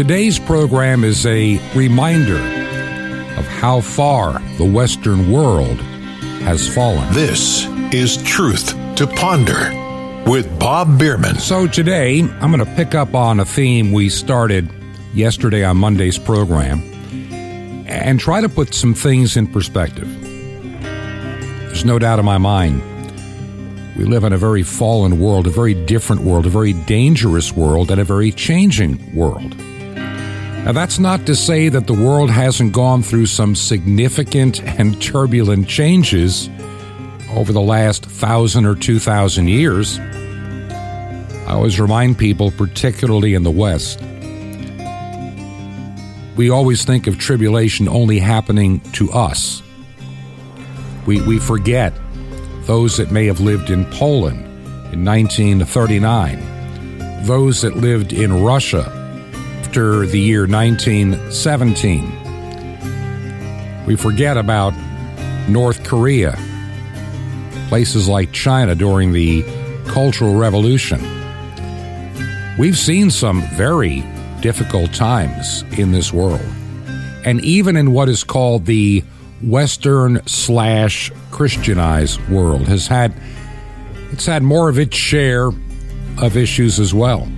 Today's program is a reminder of how far the Western world has fallen. This is Truth to Ponder with Bob Bierman. So today, I'm going to pick up on a theme we started yesterday on Monday's program and try to put some things in perspective. There's no doubt in my mind we live in a very fallen world, a very different world, a very dangerous world, and a very changing world. Now, that's not to say that the world hasn't gone through some significant and turbulent changes over the last thousand or two thousand years. I always remind people, particularly in the West, we always think of tribulation only happening to us. We, we forget those that may have lived in Poland in 1939, those that lived in Russia after the year 1917. We forget about North Korea, places like China during the Cultural Revolution. We've seen some very difficult times in this world. And even in what is called the Western slash Christianized world has had it's had more of its share of issues as well.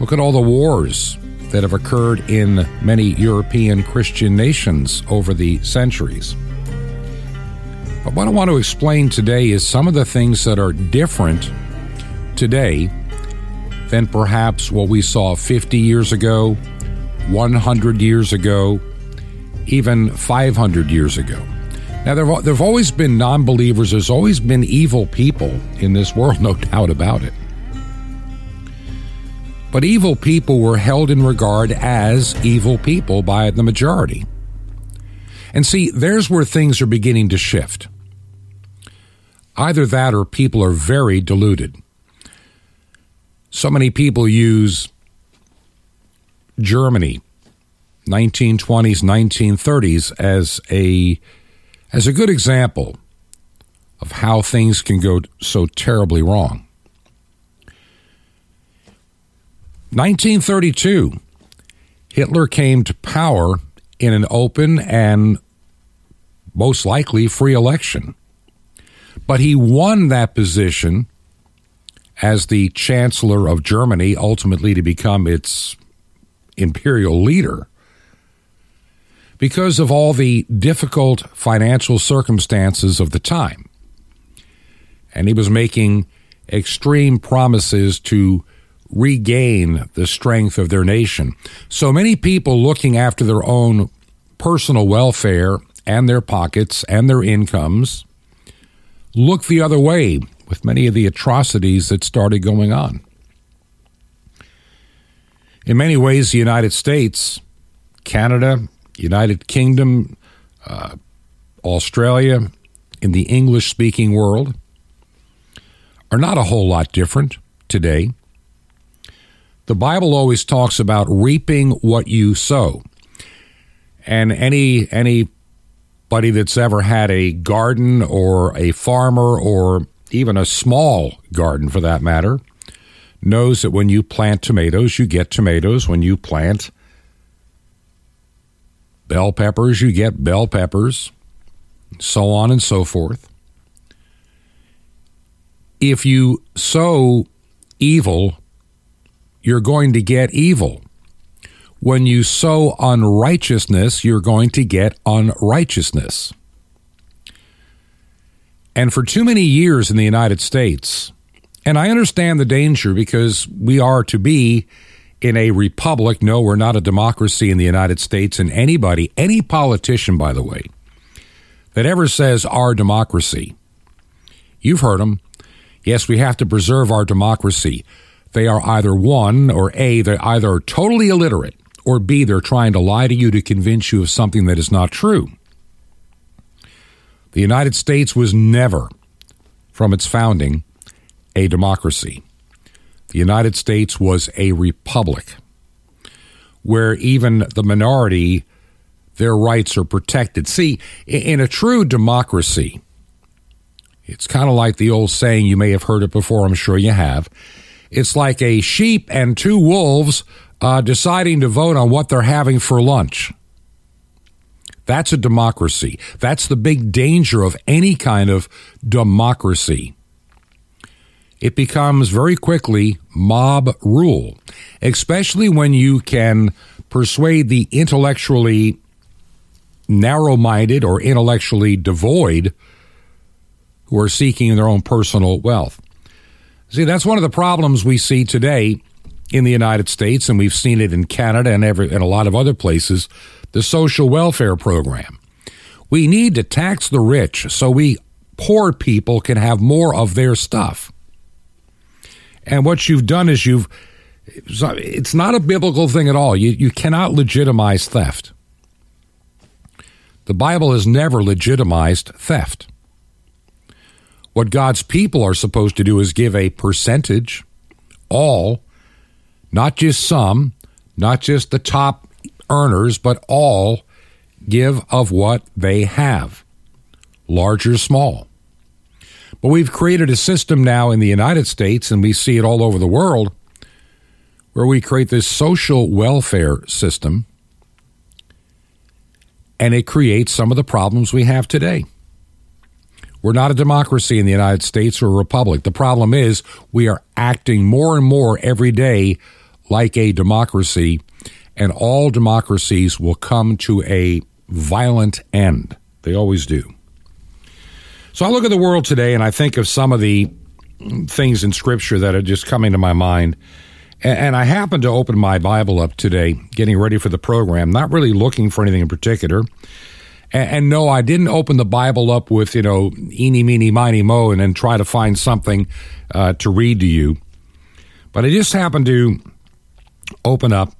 Look at all the wars that have occurred in many European Christian nations over the centuries. But what I want to explain today is some of the things that are different today than perhaps what we saw 50 years ago, 100 years ago, even 500 years ago. Now, there have, always been non believers, there's always been evil people in this world, no doubt about it. But evil people were held in regard as evil people by the majority. And see, there's where things are beginning to shift. Either that or people are very deluded. So many people use Germany 1920s, 1930s as a as a good example of how things can go so terribly wrong. 1932, Hitler came to power in an open and most likely free election. But he won that position as the Chancellor of Germany, ultimately to become its imperial leader because of all the difficult financial circumstances of the time. And he was making extreme promises to regain the strength of their nation. So many people looking after their own personal welfare and their pockets and their incomes look the other way with many of the atrocities that started going on. In many ways, the United States, Canada, United Kingdom, uh, Australia, in the English speaking world are not a whole lot different today. The Bible always talks about reaping what you sow. And any anybody that's ever had a garden or a farmer or even a small garden for that matter knows that when you plant tomatoes, you get tomatoes. When you plant bell peppers, you get bell peppers, so on and so forth. If you sow evil, you're going to get evil. When you sow unrighteousness, you're going to get unrighteousness. And for too many years in the United States, and I understand the danger because we are to be in a republic. No, we're not a democracy in the United States. And anybody, any politician, by the way, that ever says our democracy, you've heard them. Yes, we have to preserve our democracy. They are either one or A, they're either totally illiterate, or B, they're trying to lie to you to convince you of something that is not true. The United States was never, from its founding, a democracy. The United States was a republic where even the minority, their rights are protected. See, in a true democracy, it's kind of like the old saying, you may have heard it before, I'm sure you have. It's like a sheep and two wolves uh, deciding to vote on what they're having for lunch. That's a democracy. That's the big danger of any kind of democracy. It becomes very quickly mob rule, especially when you can persuade the intellectually narrow minded or intellectually devoid who are seeking their own personal wealth. See, that's one of the problems we see today in the United States, and we've seen it in Canada and, every, and a lot of other places the social welfare program. We need to tax the rich so we poor people can have more of their stuff. And what you've done is you've it's not a biblical thing at all. You, you cannot legitimize theft. The Bible has never legitimized theft. What God's people are supposed to do is give a percentage, all, not just some, not just the top earners, but all give of what they have, large or small. But we've created a system now in the United States, and we see it all over the world, where we create this social welfare system, and it creates some of the problems we have today. We're not a democracy in the United States or a republic. The problem is we are acting more and more every day like a democracy, and all democracies will come to a violent end. They always do. So I look at the world today and I think of some of the things in Scripture that are just coming to my mind. And I happened to open my Bible up today, getting ready for the program, not really looking for anything in particular. And, and, no, I didn't open the Bible up with, you know, eeny, meeny, miny, mo, and then try to find something uh, to read to you. But I just happened to open up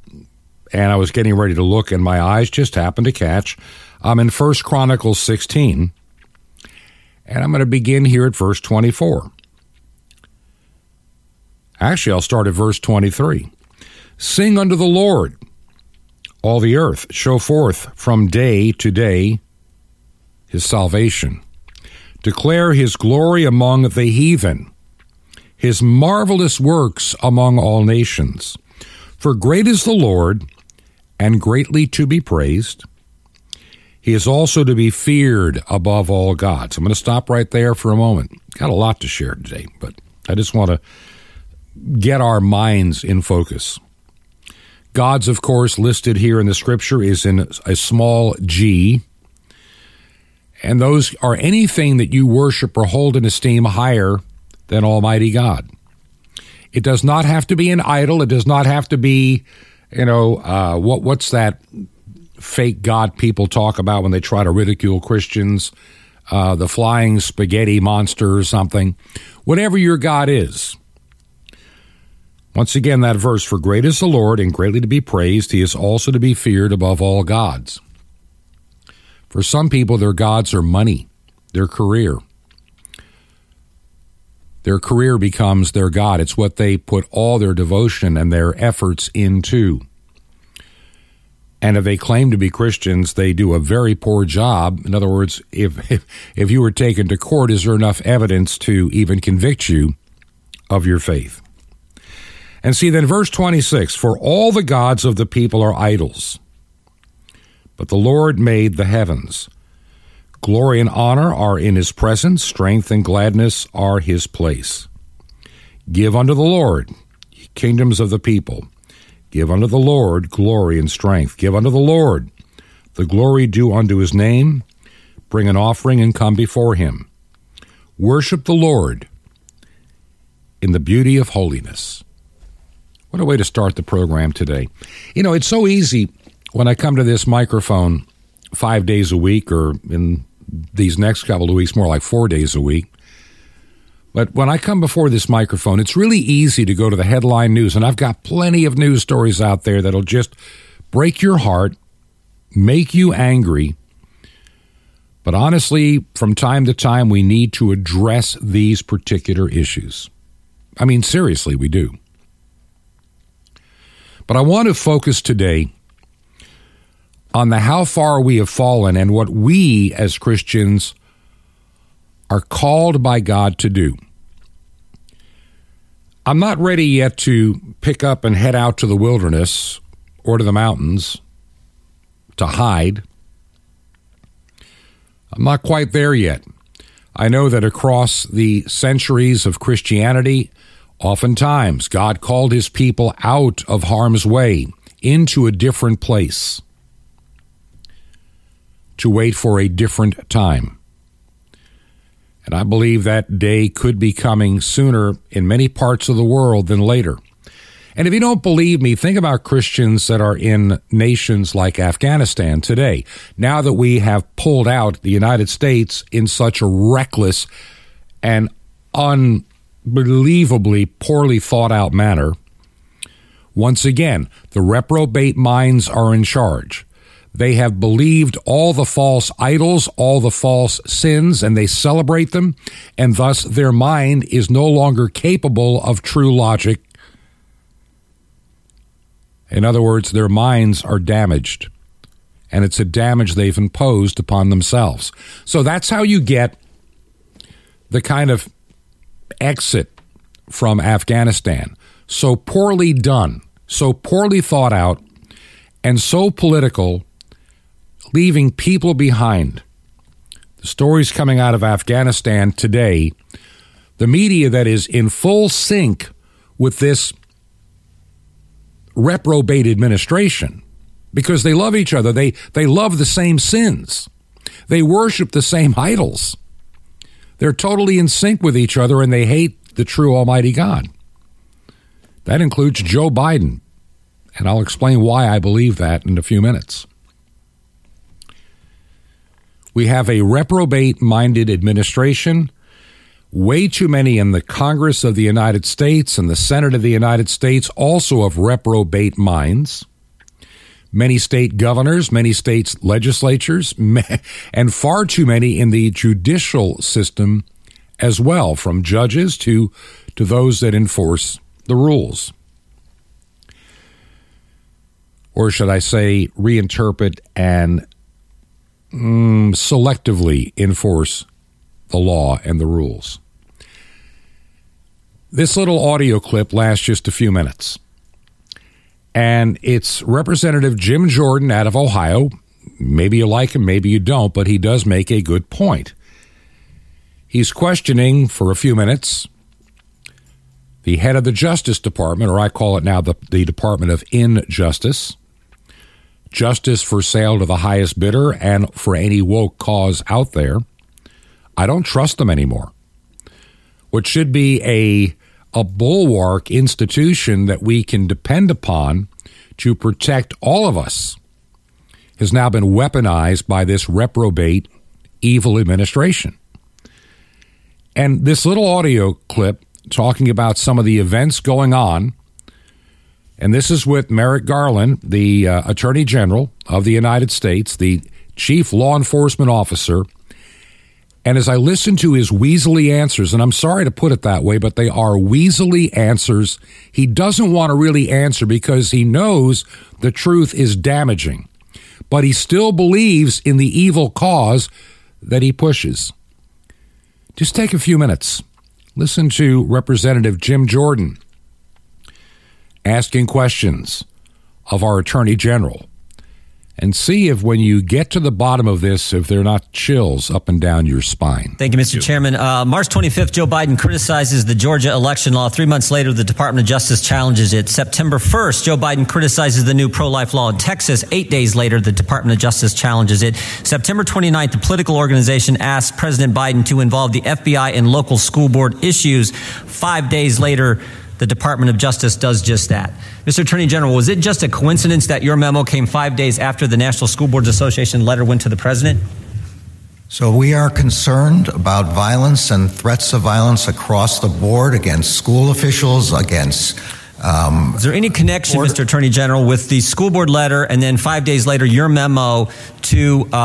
and I was getting ready to look, and my eyes just happened to catch. I'm in First Chronicles 16, and I'm going to begin here at verse 24. Actually, I'll start at verse 23. Sing unto the Lord all the earth. Show forth from day to day his salvation. Declare his glory among the heathen, his marvelous works among all nations. For great is the Lord, and greatly to be praised. He is also to be feared above all gods. I'm going to stop right there for a moment. Got a lot to share today, but I just want to get our minds in focus. Gods, of course, listed here in the scripture is in a small g. And those are anything that you worship or hold in esteem higher than Almighty God. It does not have to be an idol. It does not have to be, you know, uh, what what's that fake God people talk about when they try to ridicule Christians? Uh, the flying spaghetti monster or something. Whatever your God is, once again, that verse, for great is the Lord and greatly to be praised, he is also to be feared above all gods. For some people, their gods are money, their career. Their career becomes their God. It's what they put all their devotion and their efforts into. And if they claim to be Christians, they do a very poor job. In other words, if, if, if you were taken to court, is there enough evidence to even convict you of your faith? And see, then verse 26 For all the gods of the people are idols, but the Lord made the heavens. Glory and honor are in his presence, strength and gladness are his place. Give unto the Lord, kingdoms of the people. Give unto the Lord glory and strength. Give unto the Lord the glory due unto his name. Bring an offering and come before him. Worship the Lord in the beauty of holiness. What a way to start the program today. You know, it's so easy when I come to this microphone five days a week, or in these next couple of weeks, more like four days a week. But when I come before this microphone, it's really easy to go to the headline news, and I've got plenty of news stories out there that'll just break your heart, make you angry. But honestly, from time to time, we need to address these particular issues. I mean, seriously, we do. But I want to focus today on the how far we have fallen and what we as Christians are called by God to do. I'm not ready yet to pick up and head out to the wilderness or to the mountains to hide. I'm not quite there yet. I know that across the centuries of Christianity, oftentimes God called his people out of harm's way into a different place to wait for a different time. And I believe that day could be coming sooner in many parts of the world than later. And if you don't believe me, think about Christians that are in nations like Afghanistan today. Now that we have pulled out the United States in such a reckless and unbelievably poorly thought out manner, once again, the reprobate minds are in charge. They have believed all the false idols, all the false sins, and they celebrate them, and thus their mind is no longer capable of true logic. In other words, their minds are damaged, and it's a damage they've imposed upon themselves. So that's how you get the kind of exit from Afghanistan. So poorly done, so poorly thought out, and so political leaving people behind. The stories coming out of Afghanistan today, the media that is in full sync with this reprobate administration because they love each other. They, they love the same sins. They worship the same idols. They're totally in sync with each other and they hate the true Almighty God. That includes Joe Biden. And I'll explain why I believe that in a few minutes. We have a reprobate minded administration, way too many in the Congress of the United States and the Senate of the United States, also of reprobate minds. Many state governors, many states legislatures, and far too many in the judicial system as well, from judges to, to those that enforce the rules. Or should I say, reinterpret and mm, selectively enforce the law and the rules. This little audio clip lasts just a few minutes. And it's Representative Jim Jordan out of Ohio. Maybe you like him, maybe you don't, but he does make a good point. He's questioning for a few minutes the head of the Justice Department, or I call it now the, the Department of Injustice, justice for sale to the highest bidder and for any woke cause out there. I don't trust them anymore. What should be a a bulwark institution that we can depend upon to protect all of us has now been weaponized by this reprobate evil administration. And this little audio clip talking about some of the events going on and this is with Merrick Garland, the uh, Attorney General of the United States, the Chief Law Enforcement Officer. And as I listen to his weaselly answers, and I'm sorry to put it that way, but they are weaselly answers, he doesn't want to really answer because he knows the truth is damaging. But he still believes in the evil cause that he pushes. Just take a few minutes. Listen to Representative Jim Jordan asking questions of our Attorney General and see if when you get to the bottom of this, if there are not chills up and down your spine. Thank you, Mr. Chairman. Uh, March 25th, Joe Biden criticizes the Georgia election law. Three months later, the Department of Justice challenges it. September 1st, Joe Biden criticizes the new pro life law in Texas. Eight days later, the Department of Justice challenges it. September 29th, the political organization asks President Biden to involve the FBI in local school board issues. Five days later, the Department of Justice does just that. Mr. Attorney General, was it just a coincidence that your memo came five days after the National School Boards Association letter went to the president? So we are concerned about violence and threats of violence across the board against school officials, against. Um, Is there any connection, board- Mr. Attorney General, with the school board letter and then five days later your memo to uh,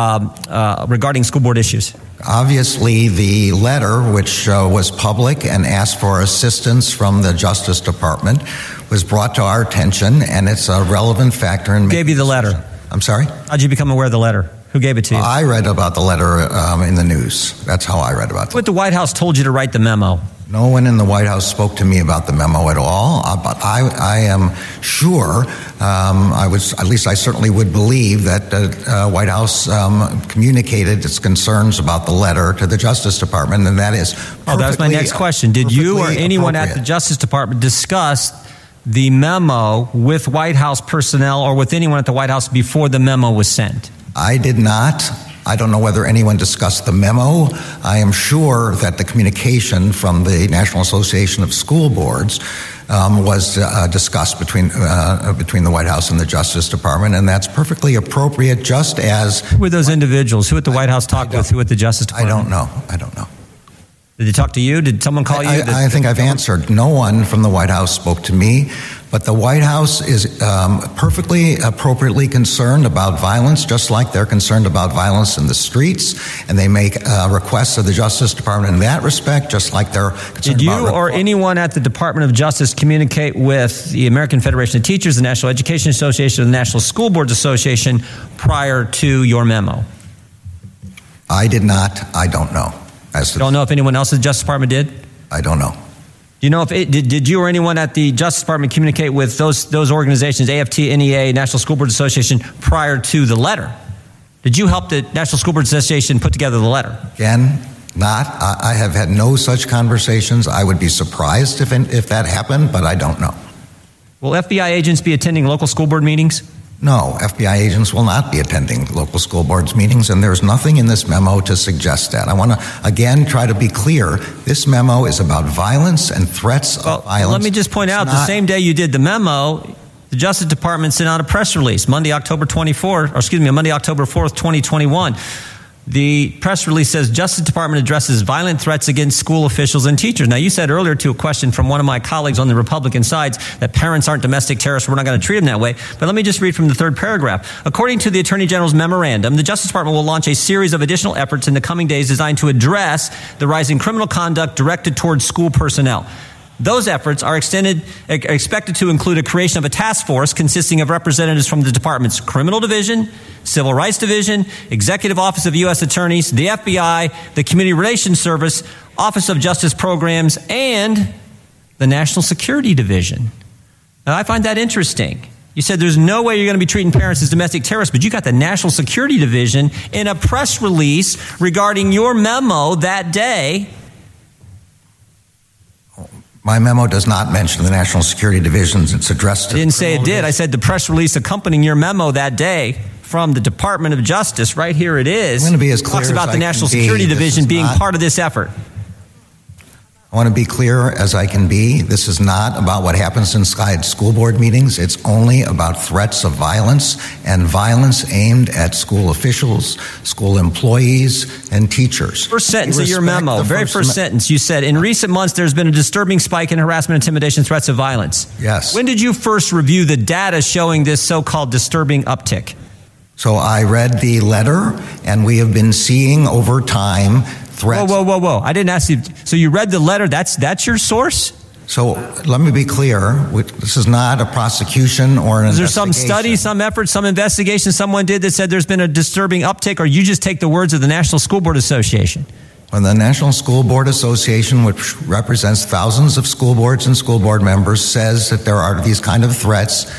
uh, regarding school board issues? Obviously, the letter, which uh, was public and asked for assistance from the Justice Department, was brought to our attention, and it's a relevant factor in. Who gave you the letter? I'm sorry. How'd you become aware of the letter? Who gave it to you? I read about the letter um, in the news. That's how I read about it. What the White House told you to write the memo. No one in the White House spoke to me about the memo at all, uh, but I, I am sure, um, I was, at least I certainly would believe that the uh, White House um, communicated its concerns about the letter to the Justice Department, and that is. Oh, that was my next question. Did you or anyone at the Justice Department discuss the memo with White House personnel or with anyone at the White House before the memo was sent? I did not. I don't know whether anyone discussed the memo. I am sure that the communication from the National Association of School Boards um, was uh, discussed between uh, between the White House and the Justice Department, and that's perfectly appropriate. Just as who were those individuals? Who at the White House talked with? Who at the Justice Department? I don't know. I don't know. Did they talk to you? Did someone call I, you? I, I think I've answered. No one from the White House spoke to me, but the White House is um, perfectly appropriately concerned about violence, just like they're concerned about violence in the streets, and they make uh, requests of the Justice Department in that respect, just like they're concerned Did you or anyone at the Department of Justice communicate with the American Federation of Teachers, the National Education Association, the National School Boards Association prior to your memo? I did not. I don't know. As to don't know if anyone else at the Justice Department did. I don't know. Do you know if it, did, did you or anyone at the Justice Department communicate with those those organizations, AFT, NEA, National School Boards Association, prior to the letter? Did you help the National School Boards Association put together the letter? Again, not. I have had no such conversations. I would be surprised if if that happened, but I don't know. Will FBI agents be attending local school board meetings? No, FBI agents will not be attending local school boards meetings, and there's nothing in this memo to suggest that. I want to again try to be clear. This memo is about violence and threats well, of violence. Let me just point it's out not, the same day you did the memo, the Justice Department sent out a press release Monday, October 24, or excuse me, Monday, October 4th, 2021 the press release says Justice Department addresses violent threats against school officials and teachers. Now, you said earlier to a question from one of my colleagues on the Republican sides that parents aren't domestic terrorists. We're not going to treat them that way. But let me just read from the third paragraph. According to the Attorney General's memorandum, the Justice Department will launch a series of additional efforts in the coming days designed to address the rising criminal conduct directed towards school personnel. Those efforts are extended, expected to include a creation of a task force consisting of representatives from the department's criminal division, civil rights division, executive office of U.S. attorneys, the FBI, the community relations service, office of justice programs, and the national security division. Now, I find that interesting. You said there's no way you're going to be treating parents as domestic terrorists, but you got the National Security Division in a press release regarding your memo that day my memo does not mention the National Security Divisions. It's addressed to. I didn't say it did. I said the press release accompanying your memo that day from the Department of Justice. Right here it is. I'm going to be as clear talks about the National Security. Division being part of this effort. I want to be clear as I can be. This is not about what happens inside school board meetings. It's only about threats of violence and violence aimed at school officials, school employees, and teachers. First sentence of your memo, very first, first sentence, you said, in recent months there's been a disturbing spike in harassment, intimidation, threats of violence. Yes. When did you first review the data showing this so called disturbing uptick? So I read the letter, and we have been seeing over time threats. Whoa, whoa, whoa, whoa! I didn't ask you. So you read the letter? That's that's your source? So let me be clear. This is not a prosecution or an. Is there some study, some effort, some investigation someone did that said there's been a disturbing uptick, or you just take the words of the National School Board Association? When the National School Board Association, which represents thousands of school boards and school board members, says that there are these kind of threats,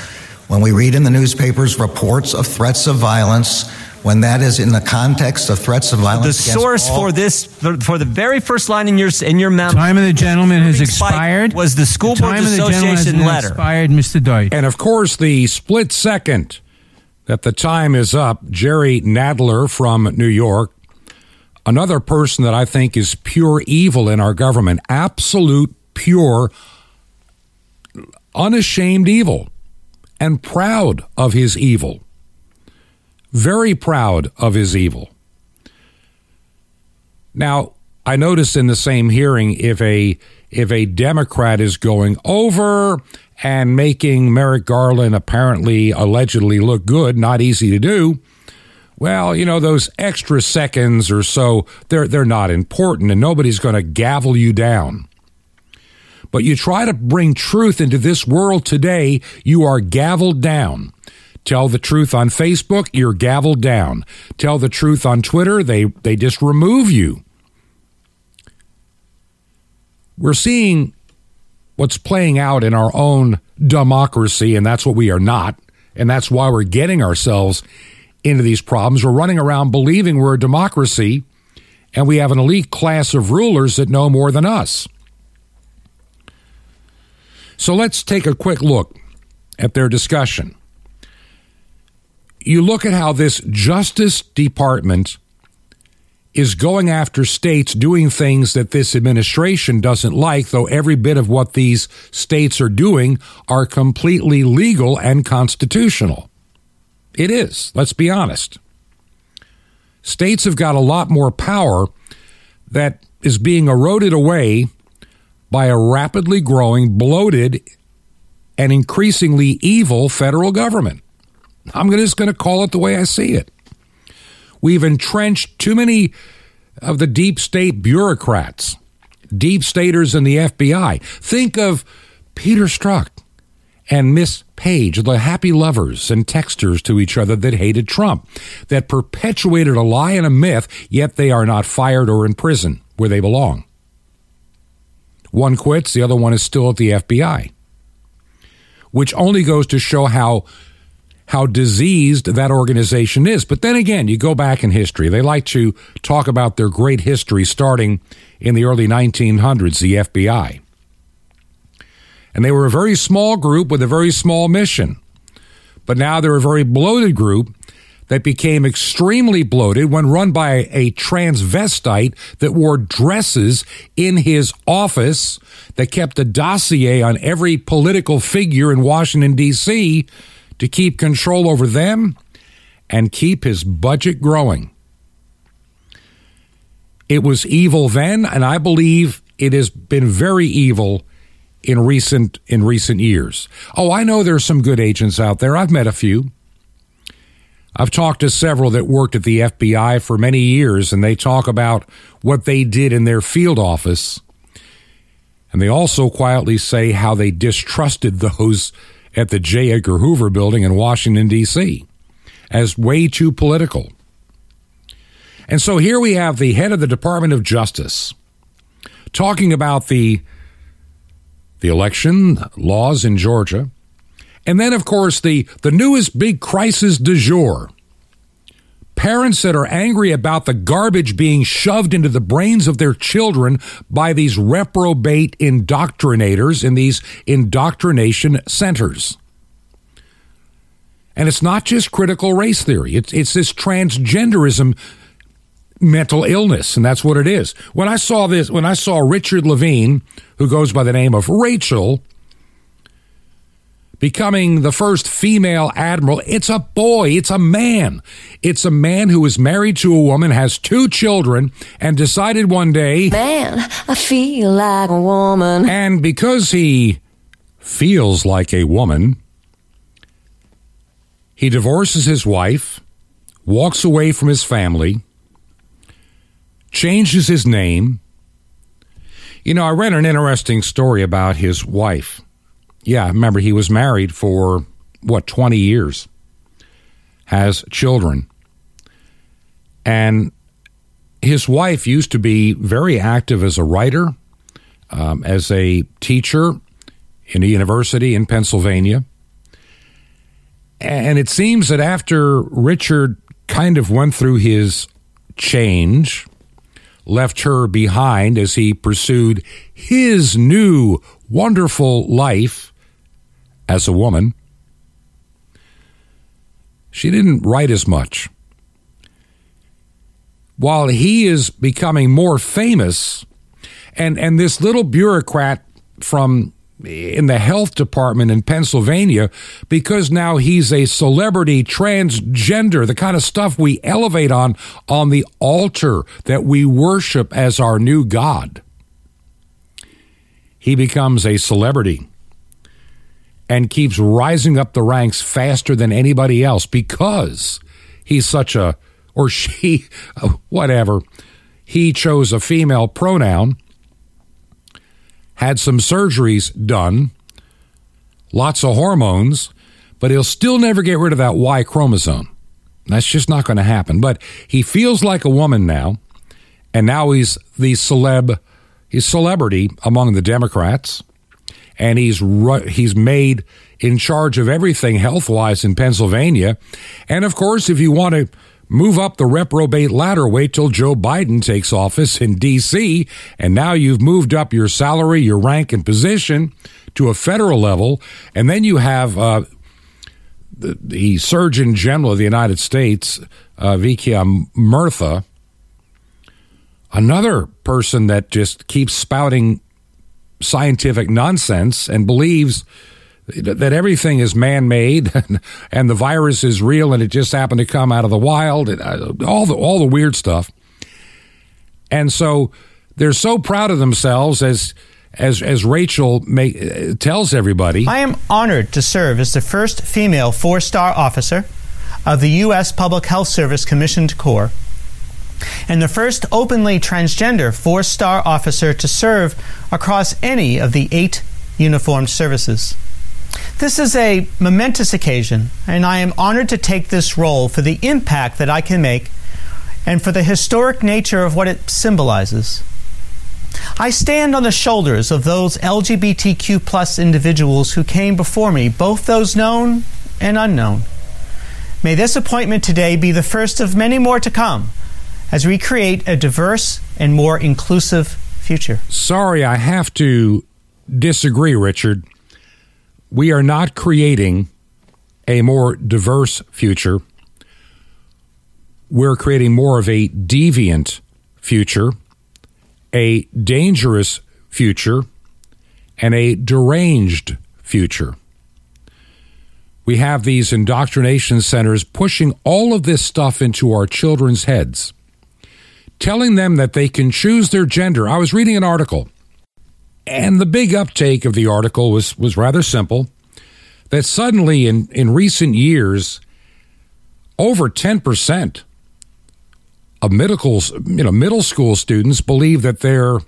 when we read in the newspapers reports of threats of violence, when that is in the context of threats of violence. The source all, for this, for the very first line in your in your memo, time of the gentleman has expired. Was the School the Board Association letter expired, Mr. Deutch? And of course, the split second that the time is up, Jerry Nadler from New York, another person that I think is pure evil in our government, absolute pure, unashamed evil, and proud of his evil very proud of his evil. Now, I noticed in the same hearing if a if a Democrat is going over and making Merrick Garland apparently allegedly look good, not easy to do, well, you know, those extra seconds or so, they're they're not important and nobody's going to gavel you down. But you try to bring truth into this world today, you are gavelled down. Tell the truth on Facebook, you're gavelled down. Tell the truth on Twitter, they, they just remove you. we're seeing what's playing out in our own democracy, and that's what we are not. And that's why we're getting ourselves into these problems. We're running around believing we're a democracy, and we have an elite class of rulers that know more than us. So let's take a quick look at their discussion. You look at how this Justice Department is going after states doing things that this administration doesn't like, though every bit of what these states are doing are completely legal and constitutional. It is, let's be honest. States have got a lot more power that is being eroded away by a rapidly growing, bloated, and increasingly evil federal government. I'm just going to call it the way I see it. We've entrenched too many of the deep state bureaucrats, deep staters in the FBI. Think of Peter Strzok and Miss Page, the happy lovers and texters to each other that hated Trump, that perpetuated a lie and a myth, yet they are not fired or in prison where they belong. One quits, the other one is still at the FBI, which only goes to show how how diseased that organization is. But then again, you go back in history. They like to talk about their great history starting in the early 1900s, the FBI. And they were a very small group with a very small mission. But now they're a very bloated group that became extremely bloated when run by a transvestite that wore dresses in his office that kept a dossier on every political figure in Washington, D.C to keep control over them and keep his budget growing. It was evil then, and I believe it has been very evil in recent in recent years. Oh, I know there's some good agents out there. I've met a few. I've talked to several that worked at the FBI for many years, and they talk about what they did in their field office. And they also quietly say how they distrusted those at the J. Edgar Hoover building in Washington, D.C., as way too political. And so here we have the head of the Department of Justice talking about the, the election laws in Georgia. And then, of course, the, the newest big crisis du jour Parents that are angry about the garbage being shoved into the brains of their children by these reprobate indoctrinators in these indoctrination centers. And it's not just critical race theory, it's, it's this transgenderism mental illness, and that's what it is. When I saw this, when I saw Richard Levine, who goes by the name of Rachel, becoming the first female admiral. It's a boy, it's a man. It's a man who is married to a woman, has two children, and decided one day, Man, I feel like a woman. And because he feels like a woman, he divorces his wife, walks away from his family, changes his name. You know, I read an interesting story about his wife. Yeah, remember he was married for what 20 years. Has children. And his wife used to be very active as a writer, um, as a teacher in a university in Pennsylvania. And it seems that after Richard kind of went through his change, left her behind as he pursued his new wonderful life, as a woman. She didn't write as much. While he is becoming more famous, and, and this little bureaucrat from in the health department in Pennsylvania, because now he's a celebrity transgender, the kind of stuff we elevate on on the altar that we worship as our new God. He becomes a celebrity and keeps rising up the ranks faster than anybody else because he's such a, or she, whatever, he chose a female pronoun, had some surgeries done, lots of hormones, but he'll still never get rid of that Y chromosome. That's just not going to happen. But he feels like a woman now, and now he's the celeb He's celebrity among the Democrats, and he's ru- he's made in charge of everything health wise in Pennsylvania. And of course, if you want to move up the reprobate ladder, wait till Joe Biden takes office in D.C., and now you've moved up your salary, your rank, and position to a federal level, and then you have uh, the, the, Surgeon General of the United States, uh, Vikram Murtha, another person that just keeps spouting scientific nonsense and believes that everything is man-made and the virus is real and it just happened to come out of the wild and uh, all the all the weird stuff. And so they're so proud of themselves as as as Rachel may, uh, tells everybody. I am honored to serve as the first female four-star officer of the U.S. Public Health Service Commissioned Corps and the first openly transgender four-star officer to serve across any of the eight uniformed services. This is a momentous occasion, and I am honored to take this role for the impact that I can make and for the historic nature of what it symbolizes. I stand on the shoulders of those LGBTQ plus individuals who came before me, both those known and unknown. May this appointment today be the first of many more to come as we create a diverse and more inclusive future. Sorry, I have to disagree, Richard we are not creating a more diverse future. We're creating more of a deviant future, a dangerous future, and a deranged future. We have these indoctrination centers pushing all of this stuff into our children's heads, telling them that they can choose their gender. I was reading an article and the big uptake of the article was, was rather simple that suddenly in, in recent years, over 10% of middle, you know, middle school students believe that they're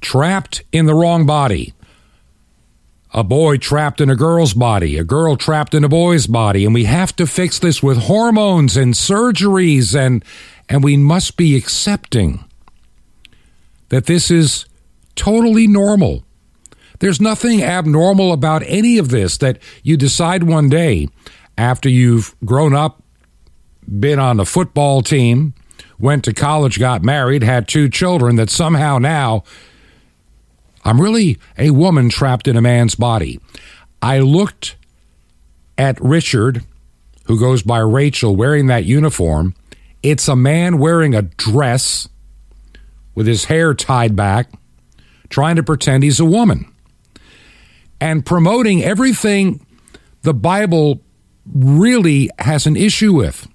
trapped in the wrong body. A boy trapped in a girl's body, a girl trapped in a boy's body, and we have to fix this with hormones and surgeries and and we must be accepting that this is totally normal. There's nothing abnormal about any of this that you decide one day after you've grown up, been on a football team, went to college, got married, had two children, that somehow now I'm really a woman trapped in a man's body. I looked at Richard, who goes by Rachel, wearing that uniform. It's a man wearing a dress with his hair tied back trying to pretend he's a woman and promoting everything the Bible really has an issue with.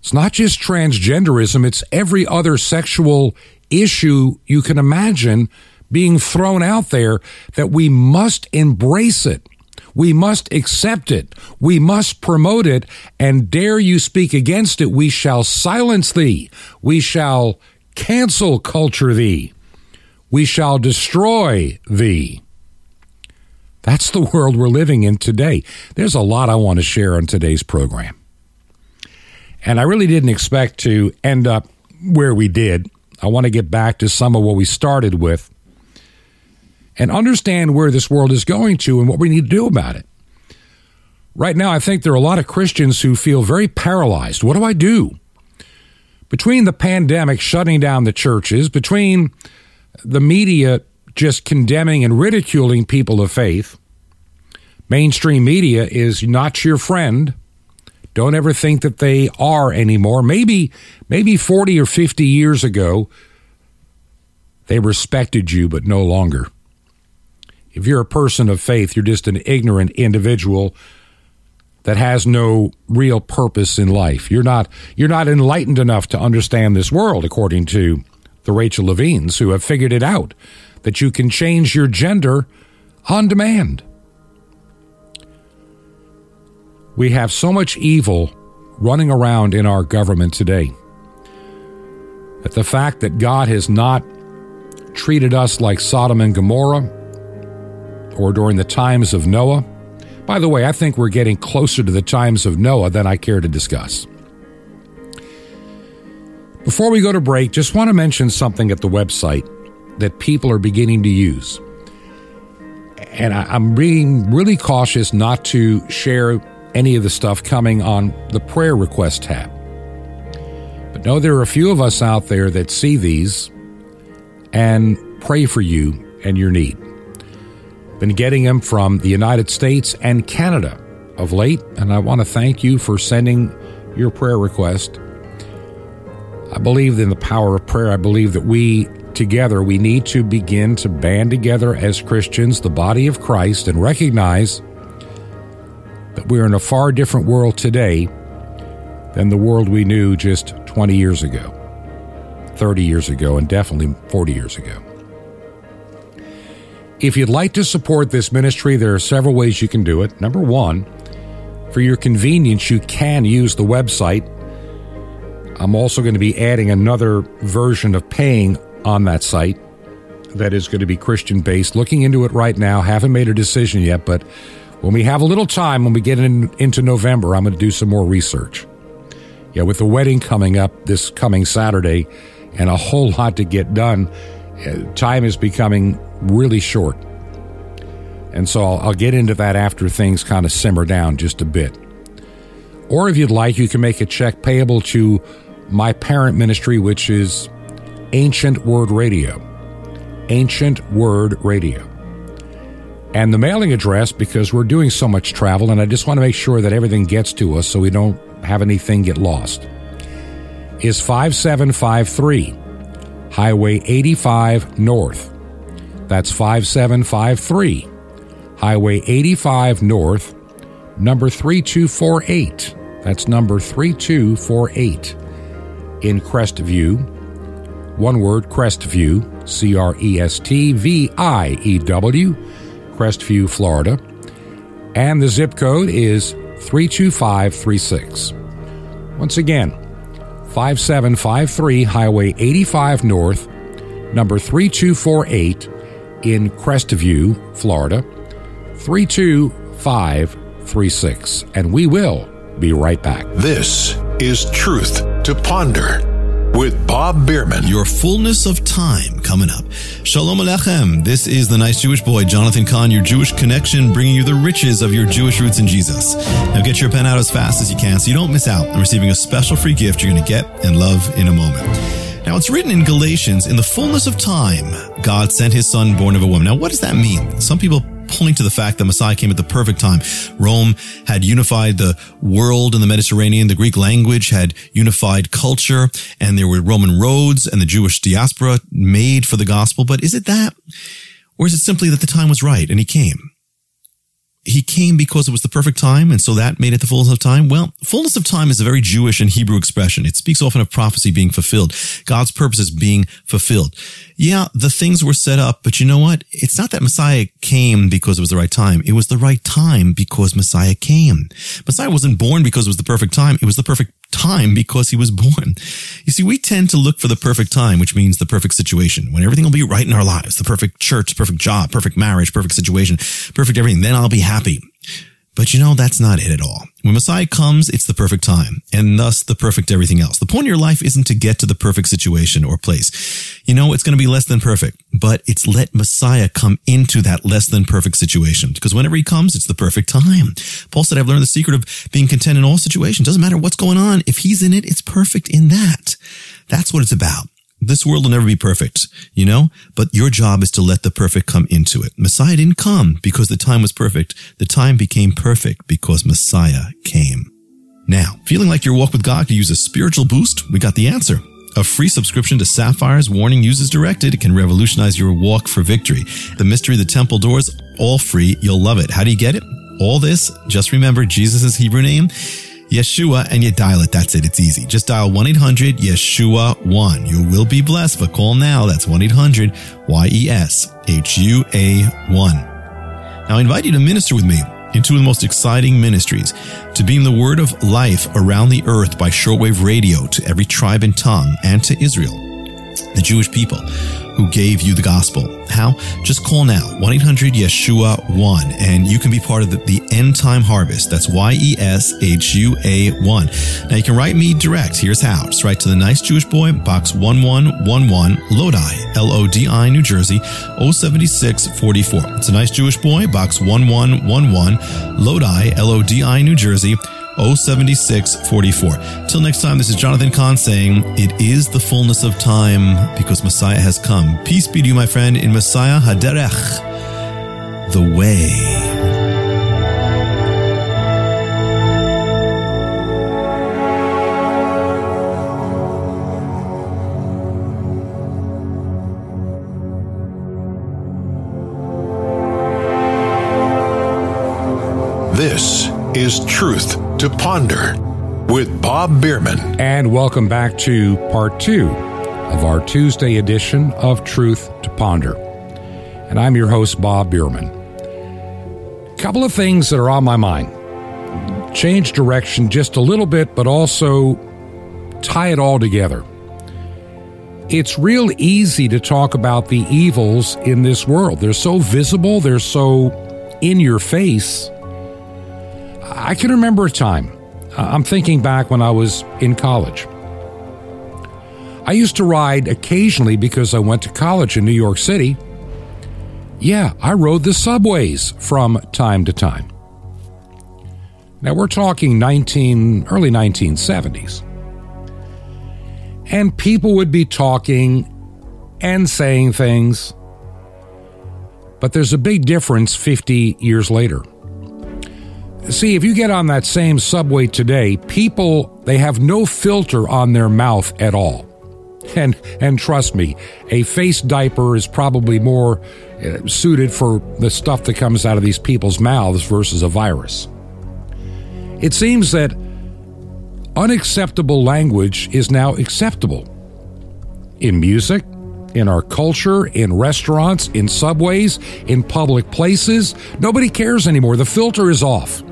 It's not just transgenderism, it's every other sexual issue you can imagine being thrown out there that we must embrace it. We must accept it. We must promote it. And dare you speak against it, we shall silence thee. We shall cancel culture thee. We shall destroy thee. That's the world we're living in today. There's a lot I want to share on today's program. And I really didn't expect to end up where we did. I want to get back to some of what we started with and understand where this world is going to and what we need to do about it. Right now, I think there are a lot of Christians who feel very paralyzed. What do I do? between the pandemic shutting down the churches, between the media just condemning and ridiculing people of faith, mainstream media is not your friend. Don't ever think that they are anymore. Maybe maybe 40 or 50 years ago they respected you but no longer. If you're a person of faith, you're just an ignorant individual that has no real purpose in life. You're not you're not enlightened enough to understand this world according to the Rachel Levines who have figured it out that you can change your gender on demand. We have so much evil running around in our government today that the fact that God has not treated us like Sodom and Gomorrah or during the times of Noah by the way, I think we're getting closer to the times of Noah than I care to discuss. Before we go to break, just want to mention something at the website that people are beginning to use. And I, am being really cautious not to share any of the stuff coming on the prayer request tab. But know there are a few of us out there that see these and pray for you and your need. Been getting them from the United States and Canada of late, and I want to thank you for sending your prayer request. I believe in the power of prayer. I believe that we together we need to begin to band together as Christians, the body of Christ, and recognize that we're in a far different world today than the world we knew just 20 years ago, 30 years ago, and definitely 40 years ago. If you'd like to support this ministry, there are several ways you can do it. Number one, for your convenience, you can use the website. I'm also going to be adding another version of paying on that site that is going to be Christian based. Looking into it right now, haven't made a decision yet, but when we have a little time, when we get in, into November, I'm going to do some more research. Yeah, with the wedding coming up this coming Saturday and a whole lot to get done, Uh, time is becoming really short. And so I'll, I'll get into that after things kind of simmer down just a bit. Or if you'd like, you can make a check payable to my parent ministry, which is Ancient Word Radio. Ancient Word Radio. And the mailing address, because we're doing so much travel, and I just want to make sure that everything gets to us so we don't have anything get lost, is 5753 Highway 85 North. That's 5753 Highway 85 North, number 3248. That's number 3248 in Crestview. One word, Crestview, C R E S T V I E W, Crestview, Florida. And the zip code is 32536. Once again, 5753 Highway 85 North, number 3248 in Crestview, Florida. 32536. And we will be right back. This is Truth to Ponder with Bob Bierman. Your fullness of time coming up. Shalom Alechem. This is the nice Jewish boy, Jonathan Cahn, your Jewish connection, bringing you the riches of your Jewish roots in Jesus. Now get your pen out as fast as you can so you don't miss out on receiving a special free gift you're going to get and love in a moment. Now it's written in Galatians, in the fullness of time, God sent his son born of a woman. Now what does that mean? Some people point to the fact that Messiah came at the perfect time. Rome had unified the world in the Mediterranean. The Greek language had unified culture and there were Roman roads and the Jewish diaspora made for the gospel. But is it that? Or is it simply that the time was right and he came? He came because it was the perfect time, and so that made it the fullness of time? Well, fullness of time is a very Jewish and Hebrew expression. It speaks often of prophecy being fulfilled, God's purposes being fulfilled. Yeah, the things were set up, but you know what? It's not that Messiah came because it was the right time. It was the right time because Messiah came. Messiah wasn't born because it was the perfect time. It was the perfect time because he was born. You see, we tend to look for the perfect time, which means the perfect situation, when everything will be right in our lives, the perfect church, perfect job, perfect marriage, perfect situation, perfect everything. Then I'll be happy. But you know, that's not it at all. When Messiah comes, it's the perfect time, and thus the perfect everything else. The point of your life isn't to get to the perfect situation or place. You know, it's going to be less than perfect, but it's let Messiah come into that less than perfect situation. Because whenever he comes, it's the perfect time. Paul said, I've learned the secret of being content in all situations. Doesn't matter what's going on. If he's in it, it's perfect in that. That's what it's about. This world will never be perfect, you know, but your job is to let the perfect come into it. Messiah didn't come because the time was perfect. The time became perfect because Messiah came. Now, feeling like your walk with God could use a spiritual boost? We got the answer. A free subscription to Sapphire's Warning Uses Directed it can revolutionize your walk for victory. The Mystery of the Temple Doors, all free. You'll love it. How do you get it? All this, just remember Jesus' Hebrew name Yeshua and you dial it. That's it. It's easy. Just dial 1-800-YESHUA-1. You will be blessed, but call now. That's 1-800-Y-E-S-H-U-A-1. Now I invite you to minister with me in two of the most exciting ministries to beam the word of life around the earth by shortwave radio to every tribe and tongue and to Israel, the Jewish people who gave you the gospel. How? Just call now, 1-800-YESHUA-1, and you can be part of the, the End Time Harvest. That's Y E S H U A 1. Now you can write me direct. Here's how. Just write to the Nice Jewish Boy, Box 1111, Lodi, L O D I, New Jersey, 07644. It's a Nice Jewish Boy, Box 1111, Lodi, L O D I, New Jersey, 07644. Till next time, this is Jonathan Cahn saying, It is the fullness of time because Messiah has come. Peace be to you, my friend, in Messiah Haderech, the way. To Ponder with Bob Bierman. And welcome back to part two of our Tuesday edition of Truth to Ponder. And I'm your host, Bob Bierman. A couple of things that are on my mind. Change direction just a little bit, but also tie it all together. It's real easy to talk about the evils in this world. They're so visible, they're so in your face. I can remember a time. uh, I'm thinking back when I was in college. I used to ride occasionally because I went to college in New York City. Yeah, I rode the subways from time to time. Now we're talking 19 early 1970s. And people would be talking and saying things. But there's a big difference 50 years later. See, if you get on that same subway today, people they have no filter on their mouth at all. And and trust me, a face diaper is probably more uh, suited for the stuff that comes out of these people's mouths versus a virus. It seems that unacceptable language is now acceptable in music, in our culture, in restaurants, in subways, in public places. Nobody cares anymore. The filter is off.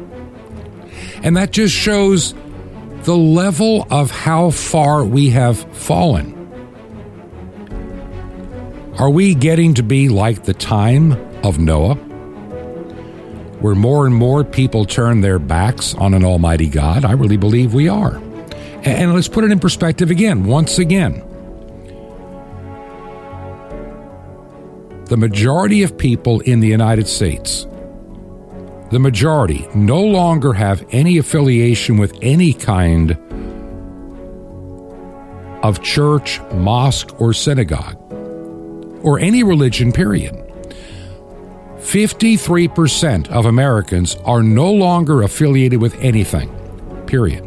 And that just shows the level of how far we have fallen. Are we getting to be like the time of Noah, where more and more people turn their backs on an Almighty God? I really believe we are. And let's put it in perspective again, once again. The majority of people in the United States the majority no longer have any affiliation with any kind of church, mosque, or synagogue, or any religion, period. 53% of Americans are no longer affiliated with anything, period.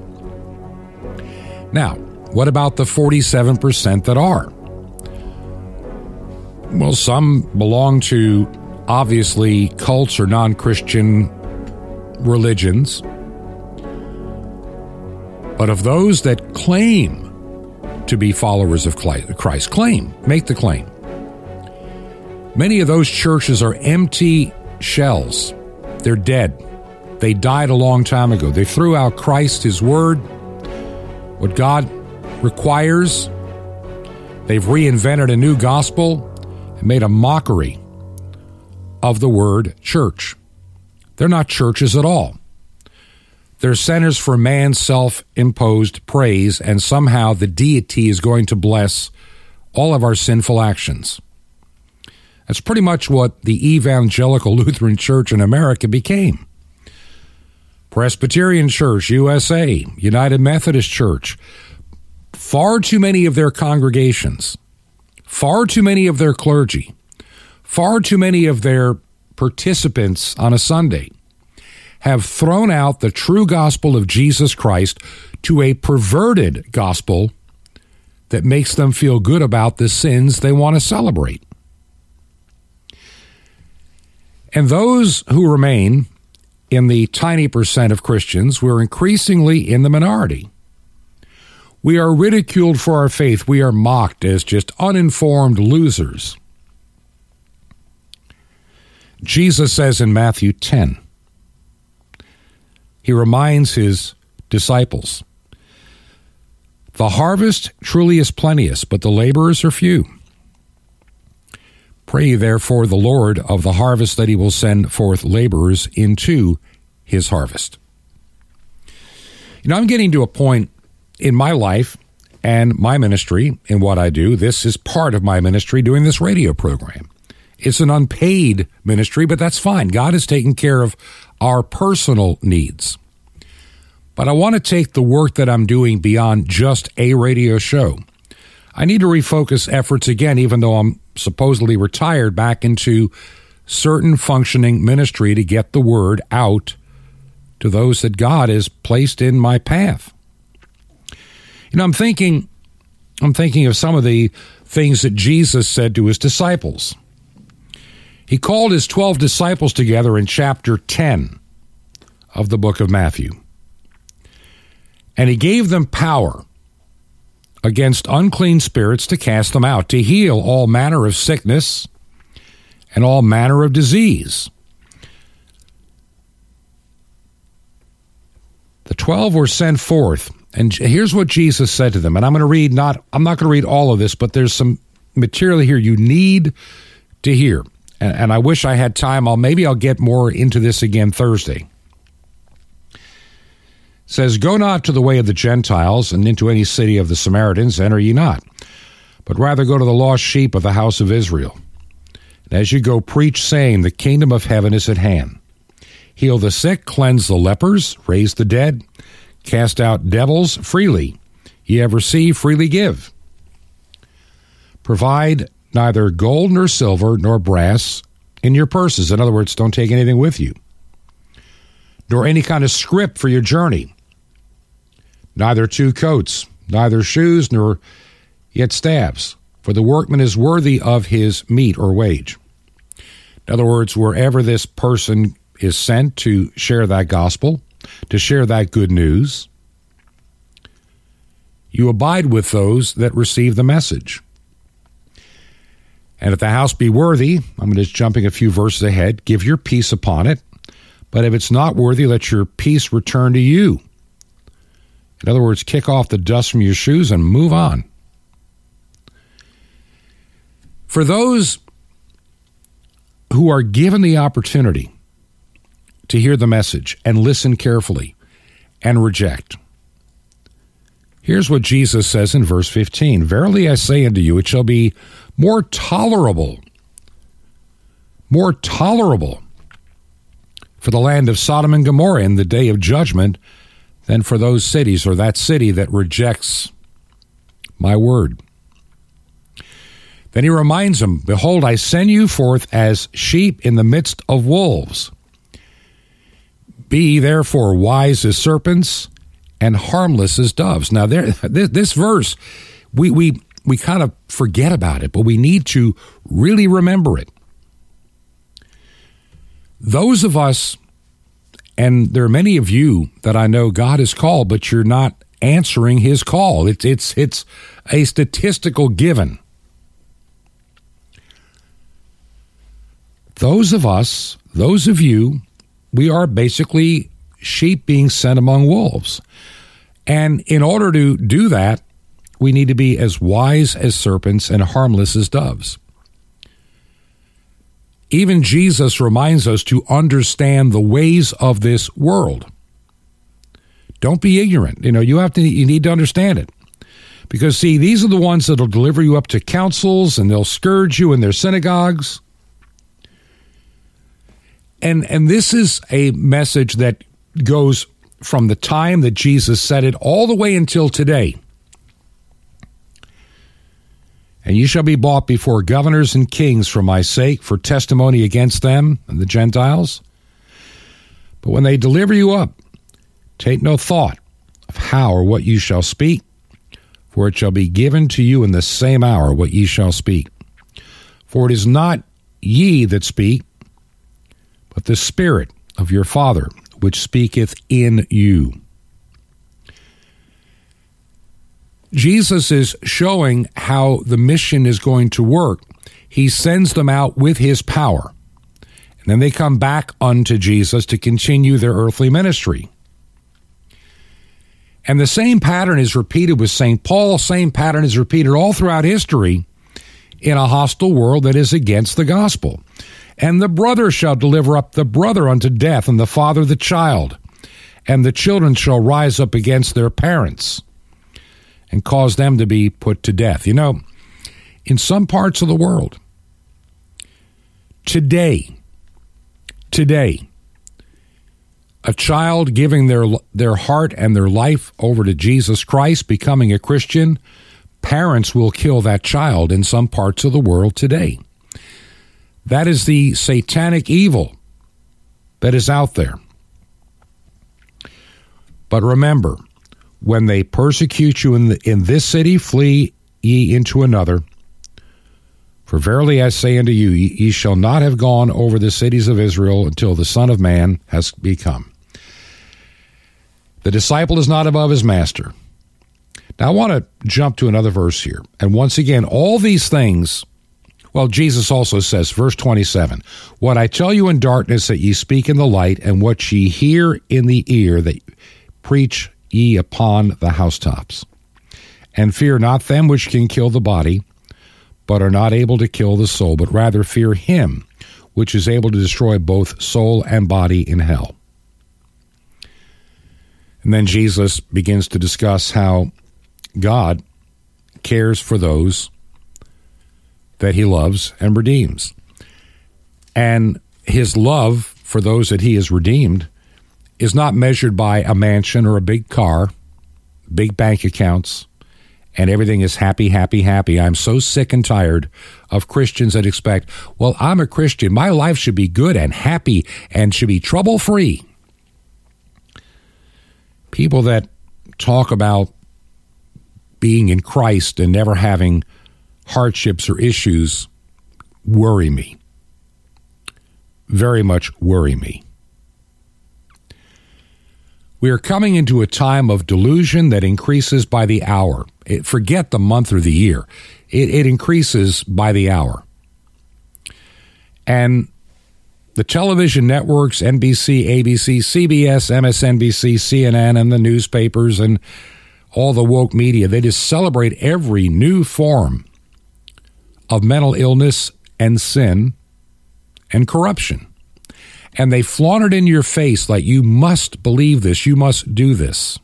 Now, what about the 47% that are? Well, some belong to obviously cults or non Christian religions. But of those that claim to be followers of Christ, claim, make the claim. Many of those churches are empty shells. They're dead. They died a long time ago. They threw out Christ, His Word, what God requires. They've reinvented a new gospel and made a mockery of the word church. They're not churches at all. They're centers for man's self imposed praise, and somehow the deity is going to bless all of our sinful actions. That's pretty much what the Evangelical Lutheran Church in America became. Presbyterian Church, USA, United Methodist Church, far too many of their congregations, far too many of their clergy far too many of their participants on a Sunday have thrown out the true gospel of Jesus Christ to a perverted gospel that makes them feel good about the sins they want to celebrate. And those who remain in the tiny percent of Christians, we're increasingly in the minority. We are ridiculed for our faith. We are mocked as just uninformed losers. Jesus says in Matthew 10, he reminds his disciples, The harvest truly is plenteous, but the laborers are few. Pray therefore the Lord of the harvest that he will send forth laborers into his harvest. You know, I'm getting to a point in my life and my ministry in what I do. This is part of my ministry doing this radio program. It's an unpaid ministry, but that's fine. God is taking care of our personal needs. But I want to take the work that I'm doing beyond just a radio show. I need to refocus efforts again, even though I'm supposedly retired, back into certain functioning ministry to get the word out to those that God has placed in my path. You know, I'm thinking I'm thinking of some of the things that Jesus said to his disciples. He called his 12 disciples together in chapter 10 of the book of Matthew. And he gave them power against unclean spirits to cast them out, to heal all manner of sickness and all manner of disease. The twelve were sent forth, and here's what Jesus said to them. And I'm going to read not I'm not going to read all of this, but there's some material here you need to hear. And, and I wish I had time. I'll maybe I'll get more into this again Thursday says, Go not to the way of the Gentiles, and into any city of the Samaritans enter ye not, but rather go to the lost sheep of the house of Israel. And as you go, preach, saying, The kingdom of heaven is at hand. Heal the sick, cleanse the lepers, raise the dead, cast out devils freely. Ye have received, freely give. Provide neither gold nor silver nor brass in your purses. In other words, don't take anything with you, nor any kind of scrip for your journey neither two coats, neither shoes, nor yet staves, for the workman is worthy of his meat or wage. In other words, wherever this person is sent to share that gospel, to share that good news, you abide with those that receive the message. And if the house be worthy, I'm just jumping a few verses ahead, give your peace upon it. But if it's not worthy, let your peace return to you. In other words, kick off the dust from your shoes and move on. For those who are given the opportunity to hear the message and listen carefully and reject, here's what Jesus says in verse 15 Verily I say unto you, it shall be more tolerable, more tolerable for the land of Sodom and Gomorrah in the day of judgment than for those cities or that city that rejects my word. Then he reminds them Behold, I send you forth as sheep in the midst of wolves. Be therefore wise as serpents and harmless as doves. Now, there, this, this verse, we, we, we kind of forget about it, but we need to really remember it. Those of us and there are many of you that I know God has called, but you're not answering his call. It's it's it's a statistical given. Those of us, those of you, we are basically sheep being sent among wolves. And in order to do that, we need to be as wise as serpents and harmless as doves. Even Jesus reminds us to understand the ways of this world. Don't be ignorant. You know, you have to you need to understand it. Because see, these are the ones that'll deliver you up to councils and they'll scourge you in their synagogues. And and this is a message that goes from the time that Jesus said it all the way until today. And you shall be bought before governors and kings for my sake, for testimony against them and the Gentiles. But when they deliver you up, take no thought of how or what you shall speak, for it shall be given to you in the same hour what ye shall speak. For it is not ye that speak, but the Spirit of your Father which speaketh in you. Jesus is showing how the mission is going to work. He sends them out with his power. And then they come back unto Jesus to continue their earthly ministry. And the same pattern is repeated with St. Paul, same pattern is repeated all throughout history in a hostile world that is against the gospel. And the brother shall deliver up the brother unto death, and the father the child. And the children shall rise up against their parents and cause them to be put to death. You know, in some parts of the world, today, today, a child giving their their heart and their life over to Jesus Christ, becoming a Christian, parents will kill that child in some parts of the world today. That is the satanic evil that is out there. But remember, when they persecute you in, the, in this city, flee ye into another. For verily I say unto you, ye shall not have gone over the cities of Israel until the Son of Man has become. The disciple is not above his master. Now I want to jump to another verse here. And once again, all these things, well, Jesus also says, verse 27, What I tell you in darkness that ye speak in the light, and what ye hear in the ear that preach ye upon the housetops. And fear not them which can kill the body, but are not able to kill the soul, but rather fear him which is able to destroy both soul and body in hell. And then Jesus begins to discuss how God cares for those that he loves and redeems. And his love for those that he has redeemed is not measured by a mansion or a big car, big bank accounts, and everything is happy, happy, happy. I'm so sick and tired of Christians that expect, well, I'm a Christian. My life should be good and happy and should be trouble free. People that talk about being in Christ and never having hardships or issues worry me. Very much worry me. We are coming into a time of delusion that increases by the hour. It, forget the month or the year, it, it increases by the hour. And the television networks, NBC, ABC, CBS, MSNBC, CNN, and the newspapers and all the woke media, they just celebrate every new form of mental illness and sin and corruption and they flaunt it in your face like you must believe this, you must do this.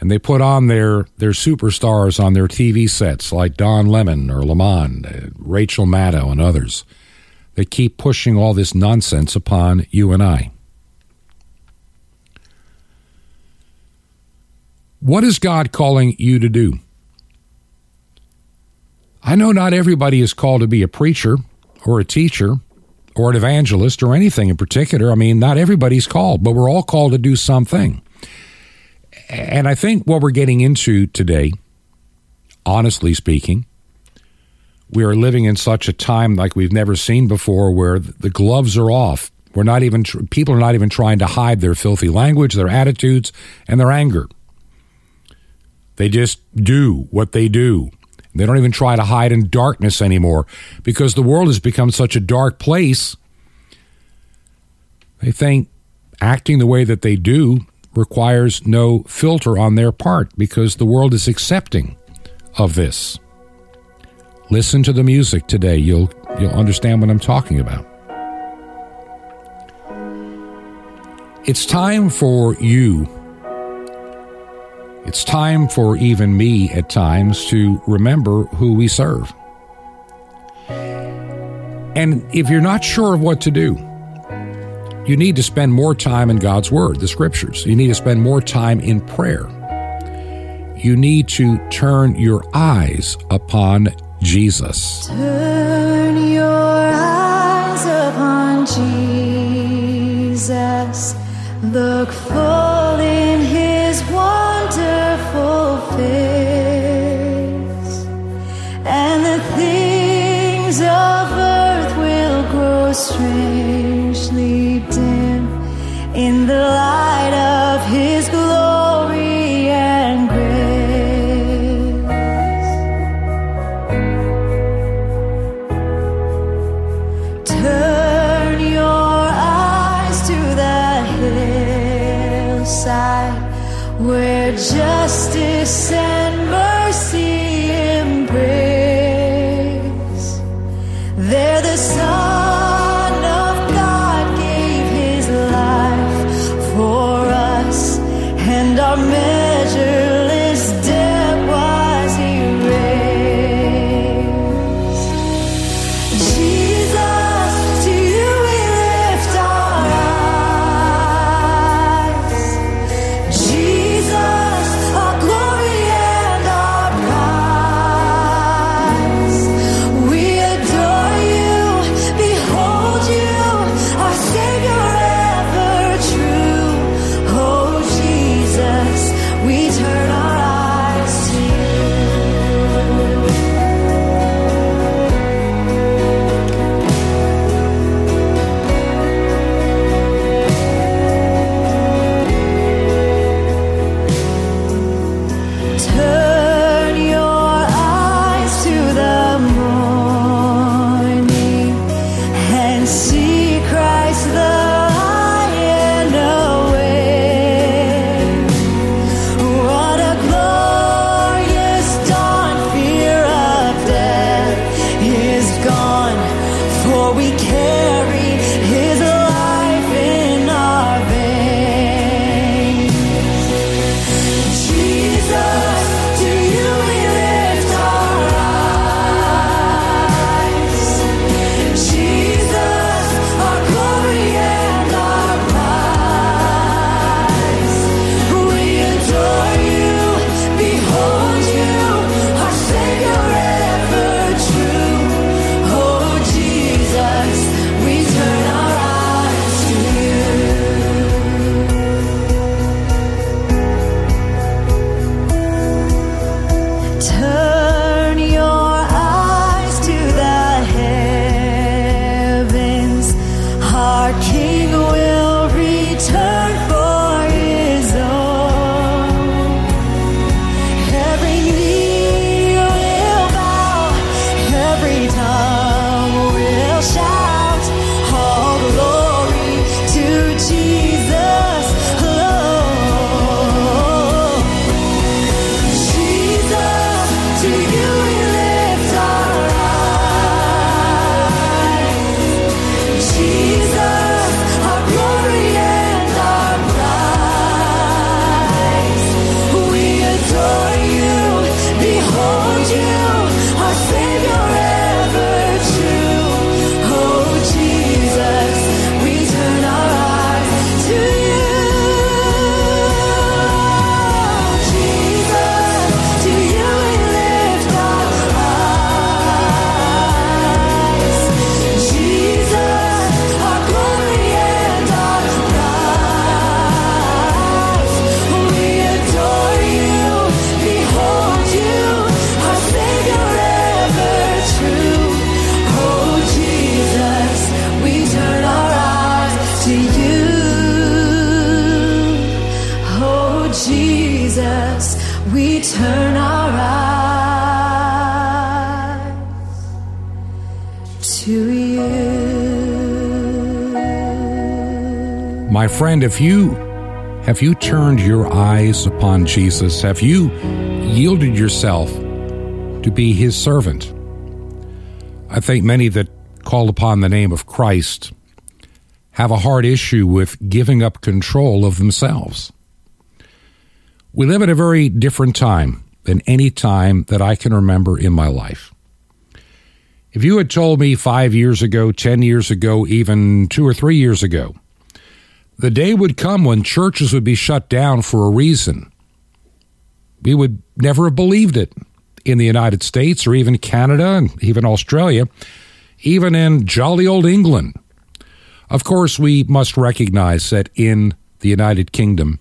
And they put on their, their superstars on their TV sets like Don Lemon or Lamont, Rachel Maddow, and others. They keep pushing all this nonsense upon you and I. What is God calling you to do? I know not everybody is called to be a preacher or a teacher or an evangelist or anything in particular. I mean, not everybody's called, but we're all called to do something. And I think what we're getting into today, honestly speaking, we are living in such a time like we've never seen before where the gloves are off. We're not even, people are not even trying to hide their filthy language, their attitudes, and their anger. They just do what they do. They don't even try to hide in darkness anymore because the world has become such a dark place. They think acting the way that they do requires no filter on their part because the world is accepting of this. Listen to the music today. You'll you'll understand what I'm talking about. It's time for you it's time for even me at times to remember who we serve. And if you're not sure of what to do, you need to spend more time in God's Word, the Scriptures. You need to spend more time in prayer. You need to turn your eyes upon Jesus. Turn your eyes upon Jesus. Look full in his strangely dim in the light of his glory and grace. Turn your eyes to the hillside where justice and friend, if you have you turned your eyes upon Jesus? Have you yielded yourself to be his servant? I think many that call upon the name of Christ have a hard issue with giving up control of themselves. We live at a very different time than any time that I can remember in my life. If you had told me five years ago, 10 years ago, even two or three years ago, the day would come when churches would be shut down for a reason, we would never have believed it in the United States or even Canada and even Australia, even in jolly old England. Of course, we must recognize that in the United Kingdom,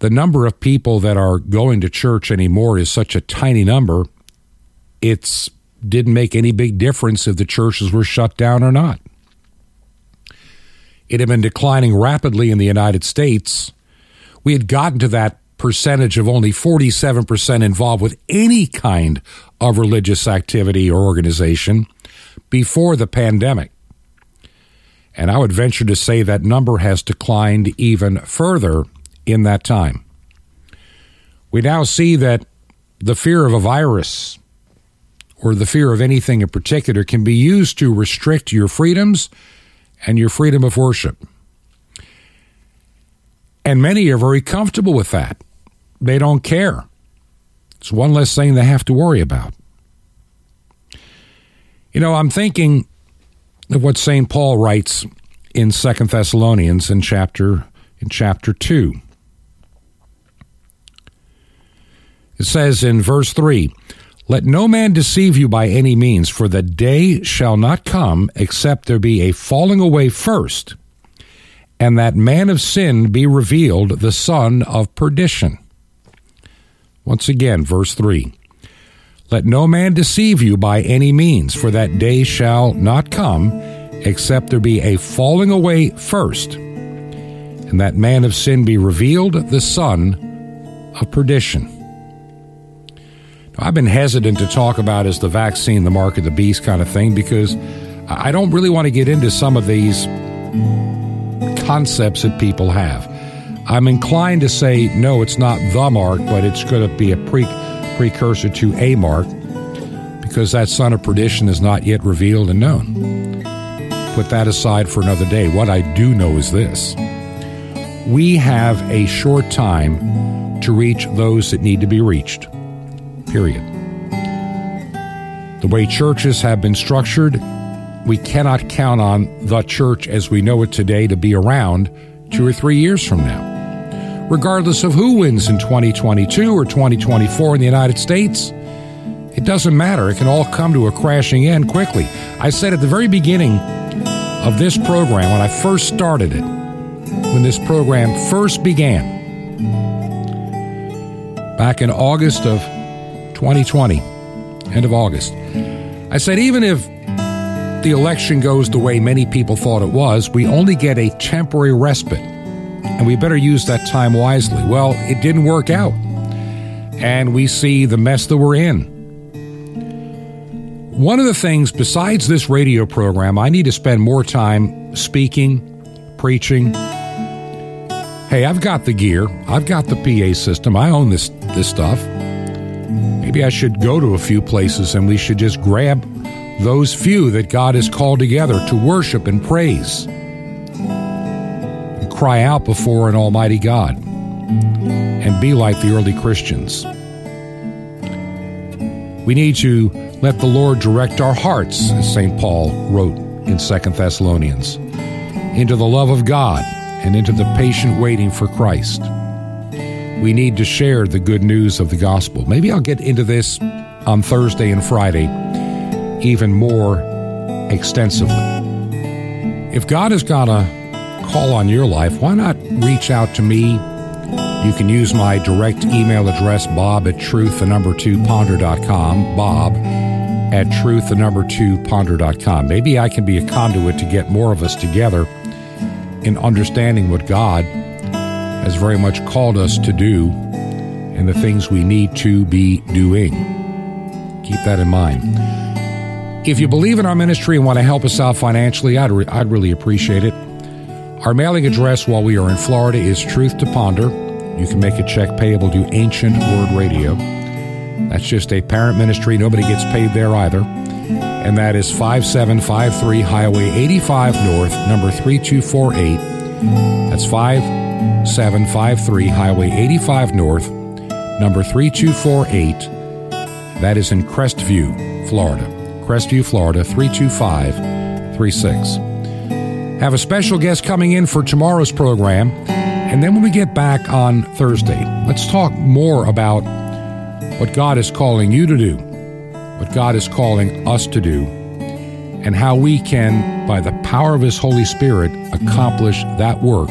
the number of people that are going to church anymore is such a tiny number, it didn't make any big difference if the churches were shut down or not. It had been declining rapidly in the United States. We had gotten to that percentage of only 47% involved with any kind of religious activity or organization before the pandemic. And I would venture to say that number has declined even further in that time. We now see that the fear of a virus or the fear of anything in particular can be used to restrict your freedoms and your freedom of worship. And many are very comfortable with that. They don't care. It's one less thing they have to worry about. You know, I'm thinking of what St. Paul writes in Second Thessalonians in chapter in chapter 2. It says in verse 3, let no man deceive you by any means, for the day shall not come except there be a falling away first, and that man of sin be revealed, the son of perdition. Once again, verse 3. Let no man deceive you by any means, for that day shall not come except there be a falling away first, and that man of sin be revealed, the son of perdition. I've been hesitant to talk about as the vaccine, the mark of the beast kind of thing, because I don't really want to get into some of these concepts that people have. I'm inclined to say, no, it's not the mark, but it's going to be a pre- precursor to a mark, because that son of perdition is not yet revealed and known. Put that aside for another day. What I do know is this we have a short time to reach those that need to be reached period. The way churches have been structured, we cannot count on the church as we know it today to be around two or three years from now. Regardless of who wins in 2022 or 2024 in the United States, it doesn't matter. It can all come to a crashing end quickly. I said at the very beginning of this program, when I first started it, when this program first began, back in August of 2020, end of August. I said, even if the election goes the way many people thought it was, we only get a temporary respite, and we better use that time wisely. Well, it didn't work out, and we see the mess that we're in. One of the things, besides this radio program, I need to spend more time speaking, preaching. Hey, I've got the gear, I've got the PA system, I own this this stuff. Maybe I should go to a few places and we should just grab those few that God has called together to worship and praise and cry out before an almighty God and be like the early Christians. We need to let the Lord direct our hearts, as St. Paul wrote in Second Thessalonians, into the love of God and into the patient waiting for Christ we need to share the good news of the gospel. Maybe I'll get into this on Thursday and Friday even more extensively. If God has got a call on your life, why not reach out to me? You can use my direct email address, bob at truth, the number two ponder.com, bob at truth, the number two ponder.com. Maybe I can be a conduit to get more of us together in understanding what God has very much called us to do and the things we need to be doing. Keep that in mind. If you believe in our ministry and want to help us out financially, I'd, re- I'd really appreciate it. Our mailing address while we are in Florida is Truth to Ponder. You can make a check payable to Ancient Word Radio. That's just a parent ministry. Nobody gets paid there either. And that is 5753 Highway 85 North, number 3248. That's 5753 Highway 85 North, number 3248. That is in Crestview, Florida. Crestview, Florida 32536. Have a special guest coming in for tomorrow's program. And then when we get back on Thursday, let's talk more about what God is calling you to do, what God is calling us to do, and how we can, by the power of His Holy Spirit, accomplish that work